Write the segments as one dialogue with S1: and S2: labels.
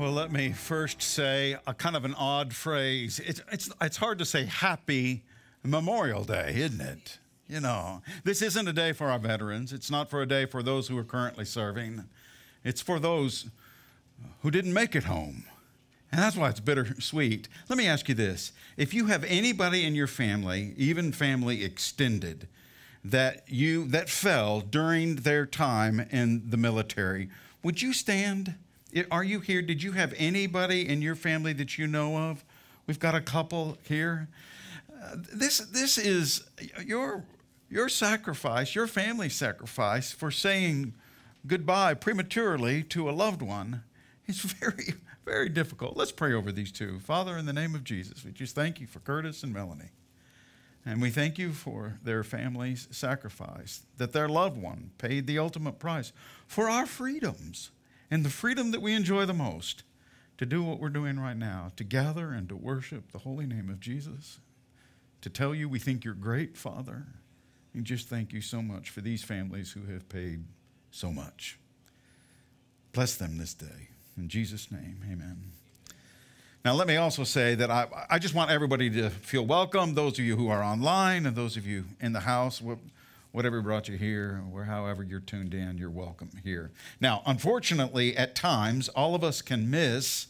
S1: Well, let me first say a kind of an odd phrase. It's, it's, it's hard to say happy Memorial Day, isn't it? You know, this isn't a day for our veterans. It's not for a day for those who are currently serving. It's for those who didn't make it home. And that's why it's bittersweet. Let me ask you this. If you have anybody in your family, even family extended, that you that fell during their time in the military, would you stand? Are you here? Did you have anybody in your family that you know of? We've got a couple here. Uh, this, this is your, your sacrifice, your family sacrifice for saying goodbye prematurely to a loved one It's very, very difficult. Let's pray over these two. Father, in the name of Jesus, we just thank you for Curtis and Melanie. And we thank you for their family's sacrifice, that their loved one paid the ultimate price for our freedoms and the freedom that we enjoy the most to do what we're doing right now, to gather and to worship the holy name of Jesus, to tell you we think you're great, Father. And just thank you so much for these families who have paid so much. Bless them this day. In Jesus' name, amen. Now, let me also say that I, I just want everybody to feel welcome, those of you who are online and those of you in the house whatever brought you here, or however you're tuned in, you're welcome here. Now, unfortunately, at times, all of us can miss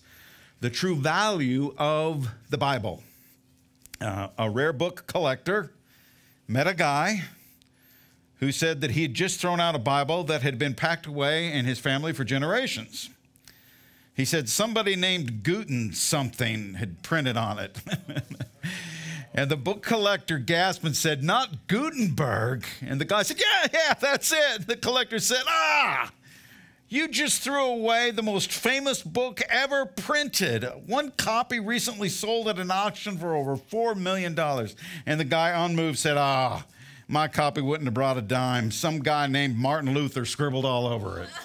S1: the true value of the Bible. Uh, a rare book collector met a guy who said that he had just thrown out a Bible that had been packed away in his family for generations. He said somebody named Guten something had printed on it. And the book collector gasped and said, Not Gutenberg. And the guy said, Yeah, yeah, that's it. The collector said, Ah, you just threw away the most famous book ever printed. One copy recently sold at an auction for over $4 million. And the guy unmoved said, Ah, my copy wouldn't have brought a dime. Some guy named Martin Luther scribbled all over it.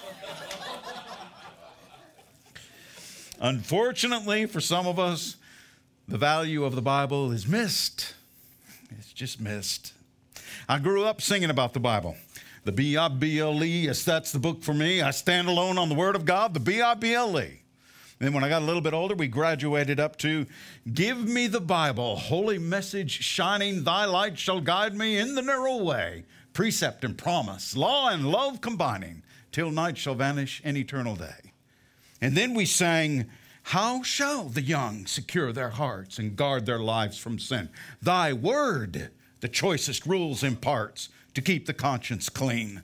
S1: Unfortunately for some of us, the value of the Bible is missed. It's just missed. I grew up singing about the Bible. The B I B L E, yes, that's the book for me. I stand alone on the Word of God, the B I B L E. Then, when I got a little bit older, we graduated up to Give me the Bible, holy message shining, thy light shall guide me in the narrow way. Precept and promise, law and love combining, till night shall vanish in eternal day. And then we sang, how shall the young secure their hearts and guard their lives from sin? Thy word, the choicest rules imparts to keep the conscience clean.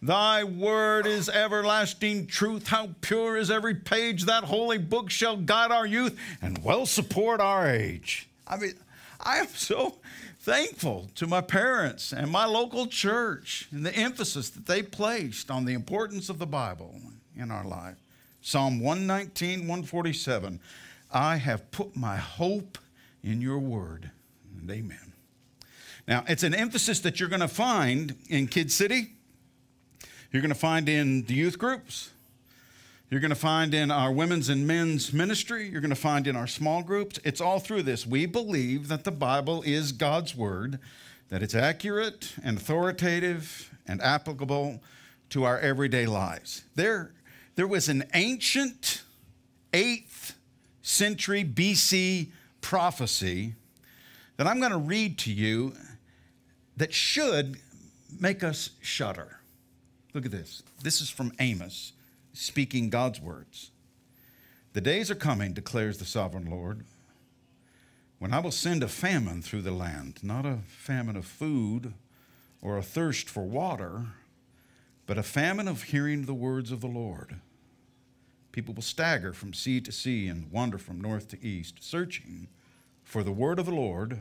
S1: Thy word is everlasting truth. How pure is every page. That holy book shall guide our youth and well support our age. I mean, I am so thankful to my parents and my local church and the emphasis that they placed on the importance of the Bible in our life. Psalm 119, 147. I have put my hope in your word. And amen. Now, it's an emphasis that you're going to find in Kid City. You're going to find in the youth groups. You're going to find in our women's and men's ministry. You're going to find in our small groups. It's all through this. We believe that the Bible is God's word, that it's accurate and authoritative and applicable to our everyday lives. There there was an ancient 8th century BC prophecy that I'm going to read to you that should make us shudder. Look at this. This is from Amos, speaking God's words. The days are coming, declares the sovereign Lord, when I will send a famine through the land, not a famine of food or a thirst for water but a famine of hearing the words of the Lord. People will stagger from sea to sea and wander from north to east, searching for the word of the Lord,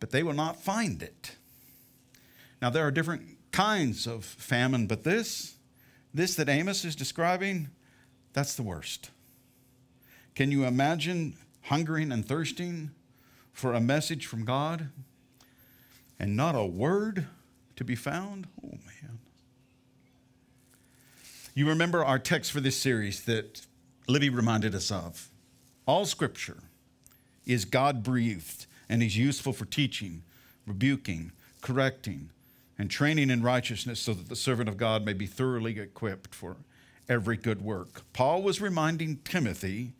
S1: but they will not find it. Now, there are different kinds of famine, but this, this that Amos is describing, that's the worst. Can you imagine hungering and thirsting for a message from God and not a word to be found? Oh, man. You remember our text for this series that Libby reminded us of. All scripture is God breathed and is useful for teaching, rebuking, correcting, and training in righteousness so that the servant of God may be thoroughly equipped for every good work. Paul was reminding Timothy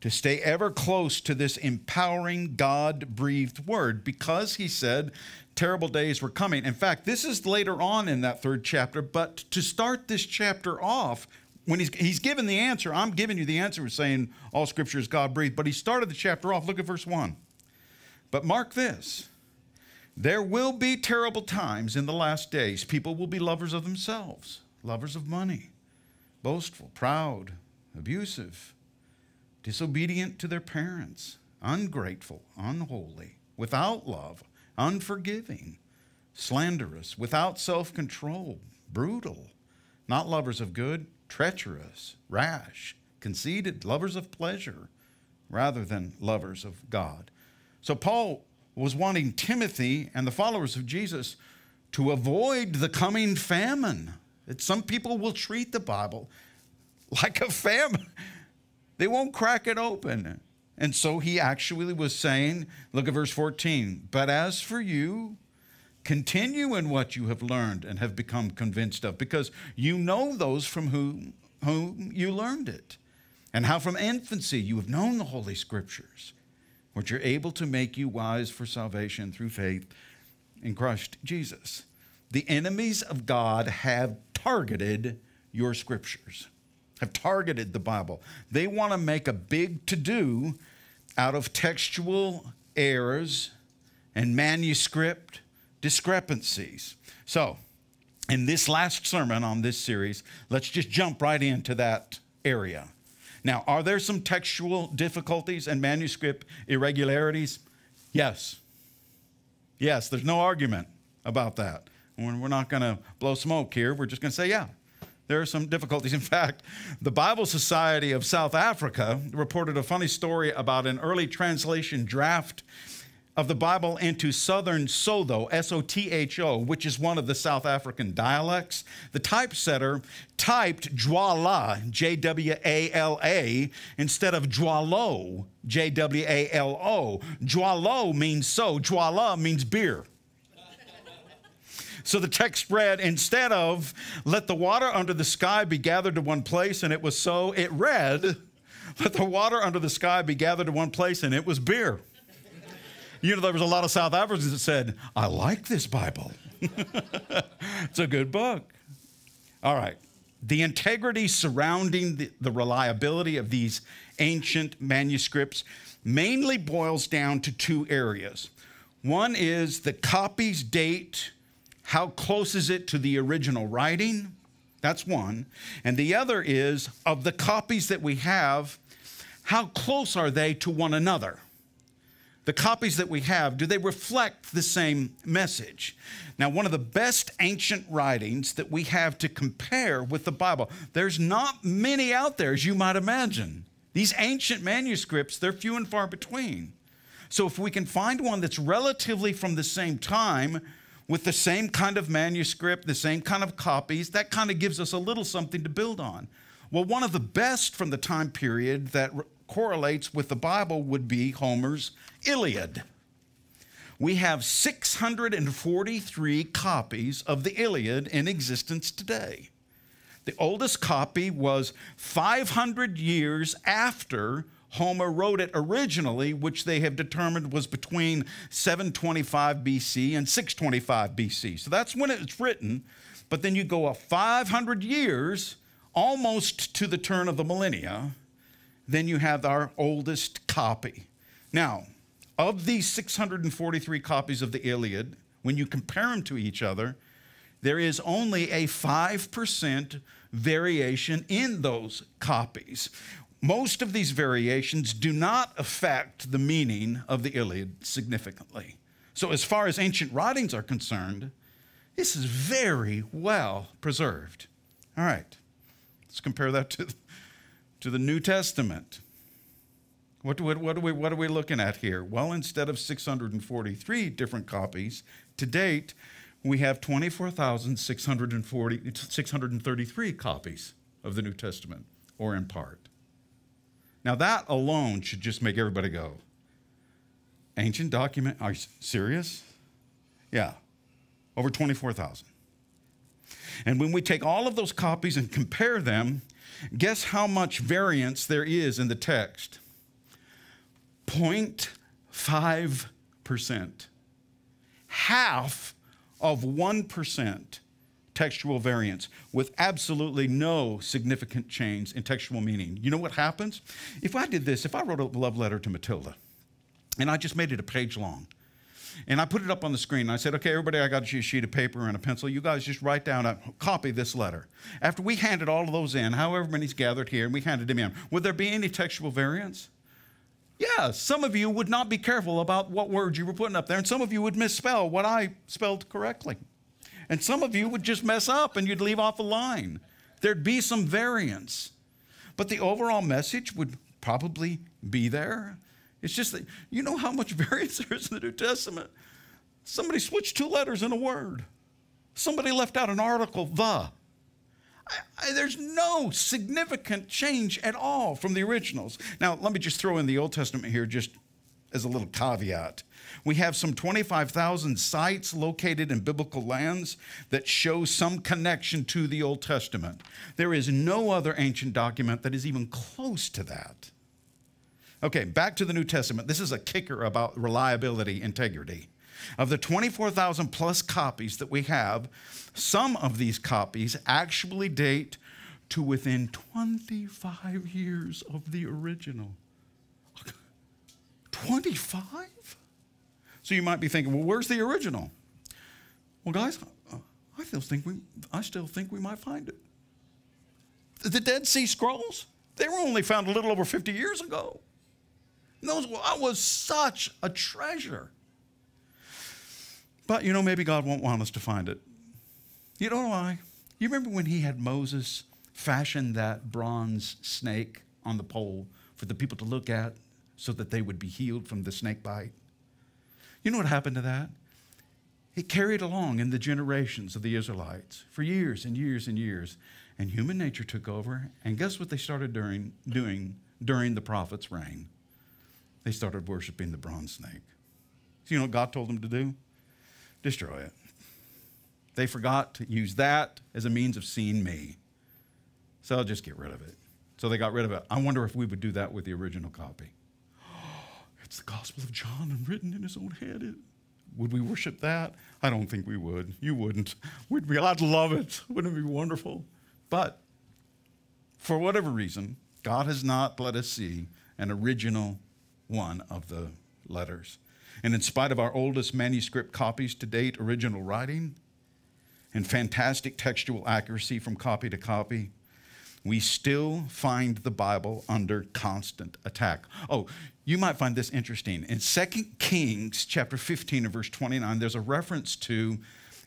S1: to stay ever close to this empowering God breathed word because he said terrible days were coming. In fact, this is later on in that third chapter, but to start this chapter off, when he's, he's given the answer, I'm giving you the answer, saying all scripture is God breathed, but he started the chapter off. Look at verse 1. But mark this there will be terrible times in the last days. People will be lovers of themselves, lovers of money, boastful, proud, abusive, disobedient to their parents, ungrateful, unholy, without love, unforgiving, slanderous, without self control, brutal, not lovers of good, treacherous, rash, conceited, lovers of pleasure rather than lovers of God. So Paul was wanting Timothy and the followers of Jesus to avoid the coming famine. That some people will treat the Bible like a famine. They won't crack it open. And so he actually was saying, look at verse 14, but as for you, continue in what you have learned and have become convinced of, because you know those from whom, whom you learned it, and how from infancy you have known the Holy Scriptures which are able to make you wise for salvation through faith in Christ Jesus. The enemies of God have targeted your scriptures, have targeted the Bible. They want to make a big to do out of textual errors and manuscript discrepancies. So, in this last sermon on this series, let's just jump right into that area. Now, are there some textual difficulties and manuscript irregularities? Yes. Yes, there's no argument about that. We're not going to blow smoke here. We're just going to say, yeah, there are some difficulties. In fact, the Bible Society of South Africa reported a funny story about an early translation draft of the Bible into Southern Sotho, S O T H O, which is one of the South African dialects. The typesetter typed Jwala, J W A L A, instead of Jwalo, J W A L O. Jwalo means so, Jwala means beer. So the text read, instead of let the water under the sky be gathered to one place, and it was so, it read, let the water under the sky be gathered to one place, and it was beer. You know, there was a lot of South Africans that said, I like this Bible. it's a good book. All right. The integrity surrounding the, the, reliability of these ancient manuscripts mainly boils down to two areas. One is the copy's date, how close is it to the original writing? That's one. And the other is of the copies that we have, how close are they to one another? the copies that we have, do they reflect the same message? Now, one of the best ancient writings that we have to compare with the Bible, there's not many out there, as you might imagine. These ancient manuscripts, they're few and far between. So, if we can find one that's relatively from the same time, with the same kind of manuscript, the same kind of copies, that kind of gives us a little something to build on. Well, one of the best from the time period that correlates with the Bible would be Homer's Iliad. We have 643 copies of the Iliad in existence today. The oldest copy was 500 years after Homer wrote it originally, which they have determined was between 725 BC and 625 BC. So that's when it's written. But then you go a 500 years, almost to the turn of the millennia, then you have our oldest copy. Now, of these 643 copies of the Iliad, when you compare them to each other, there is only a 5% variation in those copies. Most of these variations do not affect the meaning of the Iliad significantly. So, as far as ancient writings are concerned, this is very well preserved. All right, let's compare that to, to the New Testament. What, what, what, are we, what are we looking at here? Well, instead of 643 different copies, to date, we have 24,633 copies of the New Testament, or in part. Now, that alone should just make everybody go, Ancient document? Are you serious? Yeah, over 24,000. And when we take all of those copies and compare them, guess how much variance there is in the text? 0.5%. Half of 1% textual variance with absolutely no significant change in textual meaning. You know what happens? If I did this, if I wrote a love letter to Matilda and I just made it a page long, and I put it up on the screen. And I said, okay, everybody, I got you a sheet of paper and a pencil. You guys just write down a copy this letter. After we handed all of those in, however many's gathered here, and we handed them in, would there be any textual variance? Yeah, some of you would not be careful about what words you were putting up there, and some of you would misspell what I spelled correctly. And some of you would just mess up and you'd leave off a line. There'd be some variance. But the overall message would probably be there. It's just that you know how much variance there is in the New Testament. Somebody switched two letters in a word. Somebody left out an article, the. I, I, there's no significant change at all from the originals. Now, let me just throw in the Old Testament here just as a little caveat. We have some 25,000 sites located in biblical lands that show some connection to the Old Testament. There is no other ancient document that is even close to that. Okay, back to the New Testament. This is a kicker about reliability, integrity. Of the 24,000 plus copies that we have, some of these copies actually date to within 25 years of the original. 25? So you might be thinking, well, where's the original? Well, guys, I still think we, I still think we might find it. The Dead Sea Scrolls, they were only found a little over 50 years ago. those was such a treasure. But you know, maybe God won't want us to find it. You know why? You remember when he had Moses fashion that bronze snake on the pole for the people to look at so that they would be healed from the snake bite? You know what happened to that? It carried along in the generations of the Israelites for years and years and years. And human nature took over. And guess what they started during, doing during the prophet's reign? They started worshiping the bronze snake. So you know what God told them to do? Destroy it. They forgot to use that as a means of seeing me. So I'll just get rid of it. So they got rid of it. I wonder if we would do that with the original copy. It's the Gospel of John and written in his own head. It, would we worship that? I don't think we would. You wouldn't. We'd we? I'd love it. Wouldn't it be wonderful? But for whatever reason, God has not let us see an original one of the letters. And in spite of our oldest manuscript copies to date, original writing, and fantastic textual accuracy from copy to copy, we still find the Bible under constant attack. Oh, you might find this interesting. In 2 Kings chapter 15 and verse 29, there's a reference to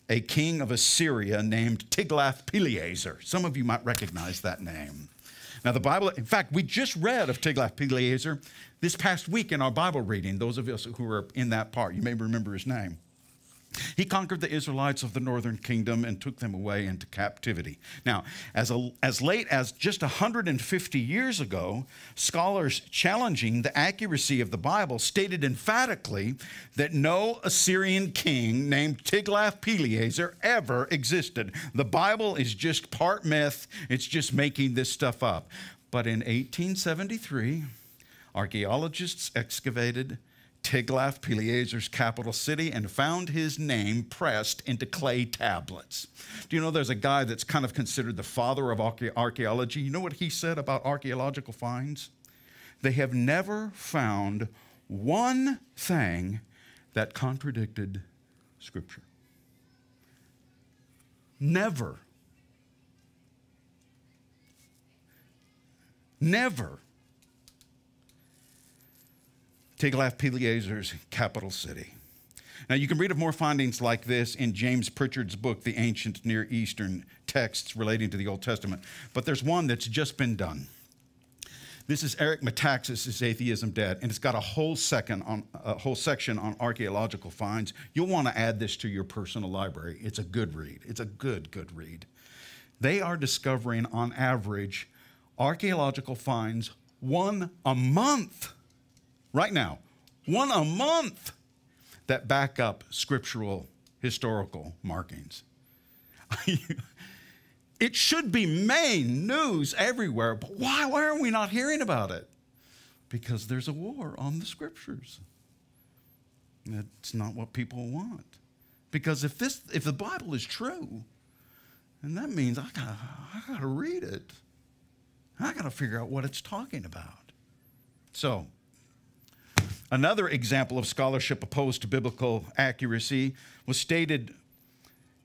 S1: a king of Assyria named Tiglath-Pileser. Some of you might recognize that name. Now, the Bible, in fact, we just read of Tiglath-Pileser this past week in our Bible reading, those of us who were in that part. You may remember his name. He conquered the Israelites of the northern kingdom and took them away into captivity. Now, as, a, as late as just 150 years ago, scholars challenging the accuracy of the Bible stated emphatically that no Assyrian king named Tiglath-Pileser ever existed. The Bible is just part myth, it's just making this stuff up. But in 1873, archaeologists excavated Tiglath-Pileser's capital city and found his name pressed into clay tablets. Do you know there's a guy that's kind of considered the father of archaeology? You know what he said about archaeological finds? They have never found one thing that contradicted Scripture. Never. Never Tiglath-Pileser's capital city. Now, you can read of more findings like this in James Pritchard's book, The Ancient Near Eastern Texts Relating to the Old Testament, but there's one that's just been done. This is Eric Metaxas' Atheism Dead? And it's got a whole, second on, a whole section on archaeological finds. You'll want to add this to your personal library. It's a good read. It's a good, good read. They are discovering, on average, archaeological finds one a month right now, one a month that back up scriptural historical markings. it should be main news everywhere, but why, why are we not hearing about it? Because there's a war on the scriptures. It's not what people want. Because if this if the Bible is true, then that means I gotta, I gotta read it. I gotta figure out what it's talking about. So another example of scholarship opposed to biblical accuracy was stated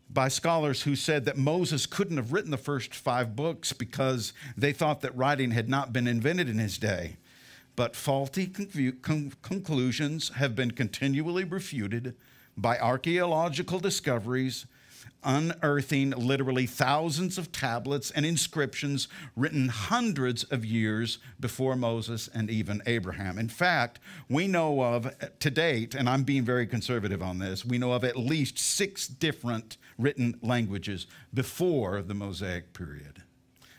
S1: by scholars who said that Moses couldn't have written the first five books because they thought that writing had not been invented in his day. But faulty conclusions have been continually refuted by archaeological discoveries unearthing literally thousands of tablets and inscriptions written hundreds of years before Moses and even Abraham. In fact, we know of to date, and I'm being very conservative on this, we know of at least six different written languages before the Mosaic period.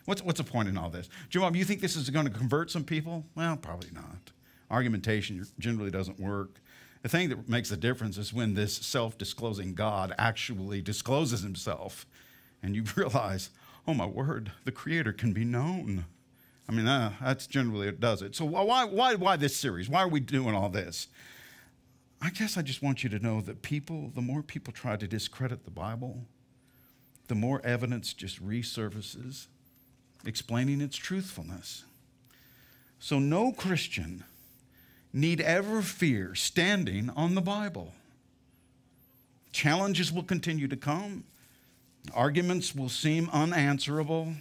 S1: What's, what's the point in all this? Jim, you think this is going to convert some people? Well, probably not. Argumentation generally doesn't work. The thing that makes the difference is when this self disclosing God actually discloses himself and you realize, oh my word, the Creator can be known. I mean, uh, that's generally it does it. So, why, why, why this series? Why are we doing all this? I guess I just want you to know that people, the more people try to discredit the Bible, the more evidence just resurfaces explaining its truthfulness. So, no Christian need ever fear standing on the Bible. Challenges will continue to come, arguments will seem unanswerable.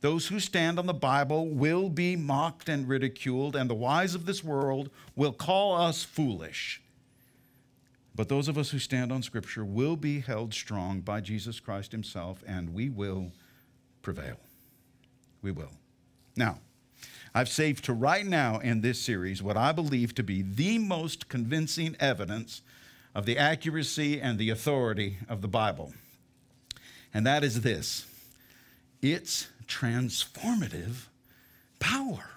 S1: Those who stand on the Bible will be mocked and ridiculed, and the wise of this world will call us foolish. But those of us who stand on Scripture will be held strong by Jesus Christ Himself, and we will prevail. We will. Now, I've saved to right now in this series what I believe to be the most convincing evidence of the accuracy and the authority of the Bible. And that is this it's transformative power.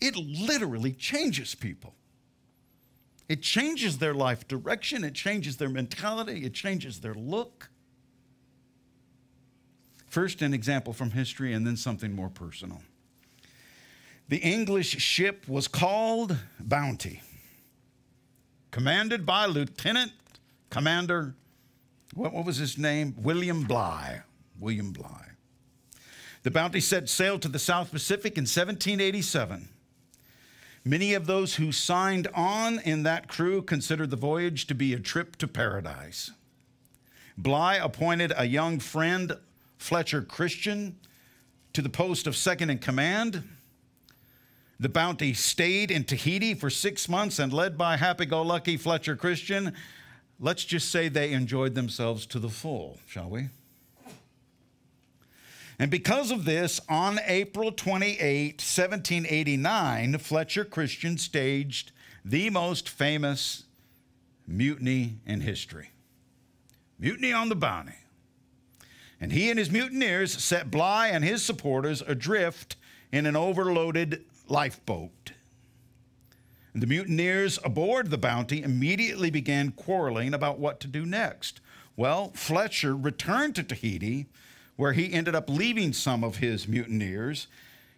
S1: It literally changes people. It changes their life direction, it changes their mentality, it changes their look. First, an example from history, and then something more personal. The English ship was called Bounty, commanded by Lieutenant Commander, what, what was his name? William Bligh. William Bligh. The Bounty set sail to the South Pacific in 1787. Many of those who signed on in that crew considered the voyage to be a trip to paradise. Bligh appointed a young friend, Fletcher Christian, to the post of second in command. The Bounty stayed in Tahiti for six months and, led by happy go lucky Fletcher Christian, let's just say they enjoyed themselves to the full, shall we? And because of this, on April 28, 1789, Fletcher Christian staged the most famous mutiny in history Mutiny on the Bounty. And he and his mutineers set Bligh and his supporters adrift in an overloaded lifeboat. The mutineers aboard the Bounty immediately began quarreling about what to do next. Well, Fletcher returned to Tahiti, where he ended up leaving some of his mutineers.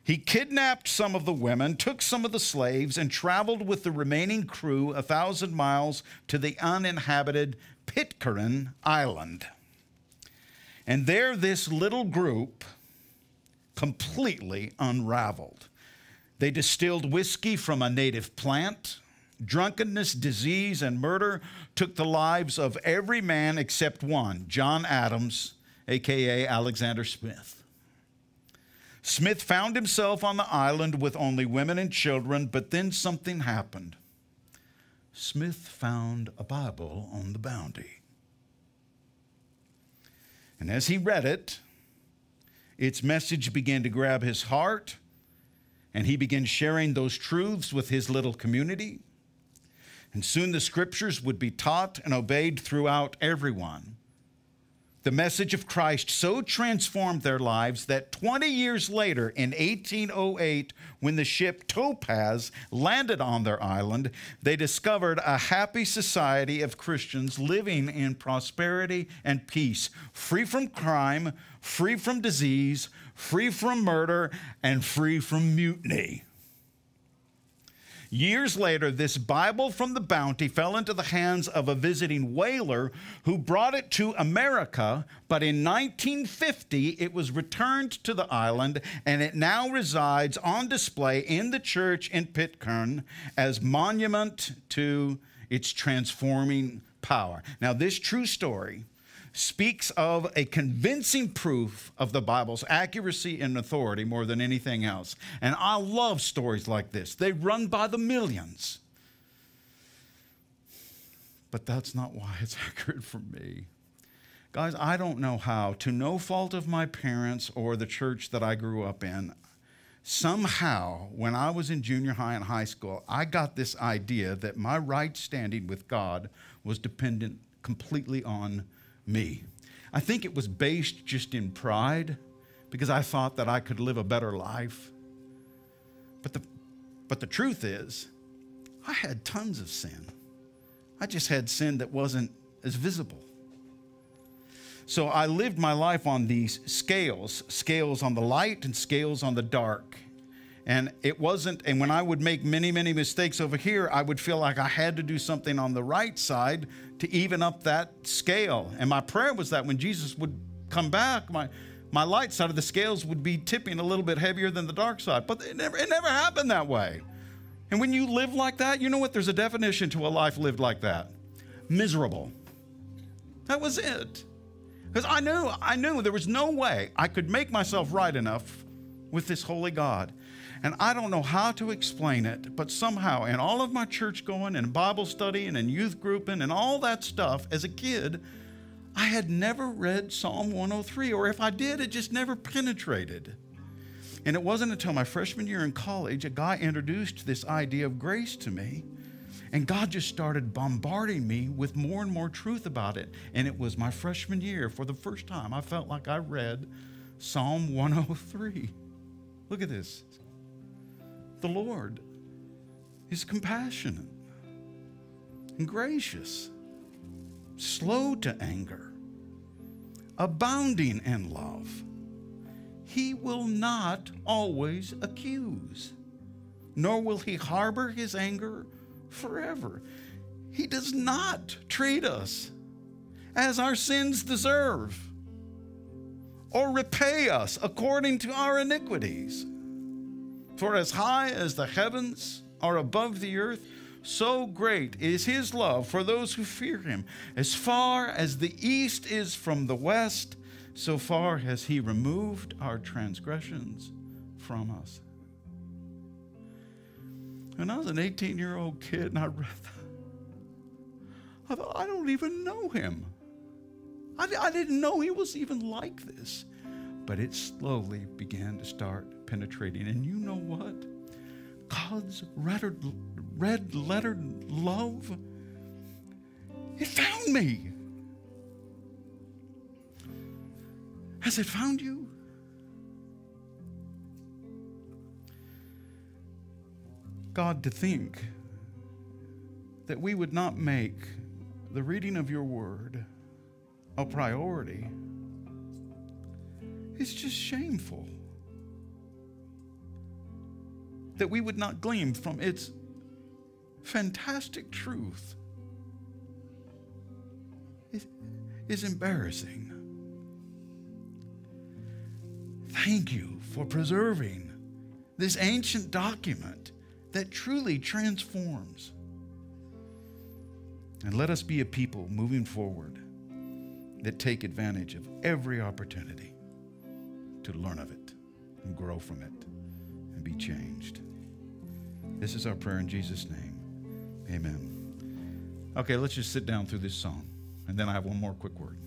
S1: He kidnapped some of the women, took some of the slaves, and traveled with the remaining crew a thousand miles to the uninhabited Pitcairn Island. And there, this little group completely unraveled. They distilled whiskey from a native plant. Drunkenness, disease, and murder took the lives of every man except one, John Adams, aka Alexander Smith. Smith found himself on the island with only women and children, but then something happened. Smith found a Bible on the bounty. And as he read it, its message began to grab his heart and he began sharing those truths with his little community. And soon the scriptures would be taught and obeyed throughout everyone. The message of Christ so transformed their lives that 20 years later, in 1808, when the ship Topaz landed on their island, they discovered a happy society of Christians living in prosperity and peace, free from crime, free from disease, free from murder, and free from mutiny. Years later, this Bible from the Bounty fell into the hands of a visiting whaler who brought it to America, but in 1950 it was returned to the island and it now resides on display in the church in Pitcairn as monument to its transforming power. Now, this true story speaks of a convincing proof of the Bible's accuracy and authority more than anything else. And I love stories like this, they run by the millions. But that's not why it's accurate for me. Guys, I don't know how, to no fault of my parents or the church that I grew up in, somehow, when I was in junior high and high school, I got this idea that my right standing with God was dependent completely on me. I think it was based just in pride because I thought that I could live a better life. But the, but the truth is, I had tons of sin. I just had sin that wasn't as visible. So I lived my life on these scales scales on the light and scales on the dark. And it wasn't, and when I would make many, many mistakes over here, I would feel like I had to do something on the right side to even up that scale. And my prayer was that when Jesus would come back, my, my light side of the scales would be tipping a little bit heavier than the dark side. But it never, it never happened that way. And when you live like that, you know what? There's a definition to a life lived like that miserable. That was it. Because I knew, I knew there was no way I could make myself right enough with this holy God. And I don't know how to explain it, but somehow in all of my church going and Bible study and in youth grouping and all that stuff as a kid, I had never read Psalm 103, or if I did, it just never penetrated. And it wasn't until my freshman year in college a guy introduced this idea of grace to me. And God just started bombarding me with more and more truth about it. And it was my freshman year, for the first time, I felt like I read Psalm 103. Look at this. The Lord is compassionate and gracious, slow to anger, abounding in love. He will not always accuse, nor will he harbor his anger forever. He does not treat us as our sins deserve or repay us according to our iniquities. For as high as the heavens are above the earth, so great is his love for those who fear him. As far as the east is from the west, so far has he removed our transgressions from us. When I was an 18 year old kid and I read that, I thought, I don't even know him. I, I didn't know he was even like this. But it slowly began to start penetrating. And you know what? God's red, red lettered love, it found me. Has it found you? God, to think that we would not make the reading of your word a priority is just shameful that we would not glean from its fantastic truth is embarrassing. Thank you for preserving this ancient document that truly transforms. And let us be a people moving forward that take advantage of every opportunity to learn of it and grow from it and be changed. This is our prayer in Jesus' name. Amen. Okay, let's just sit down through this song, and then I have one more quick word.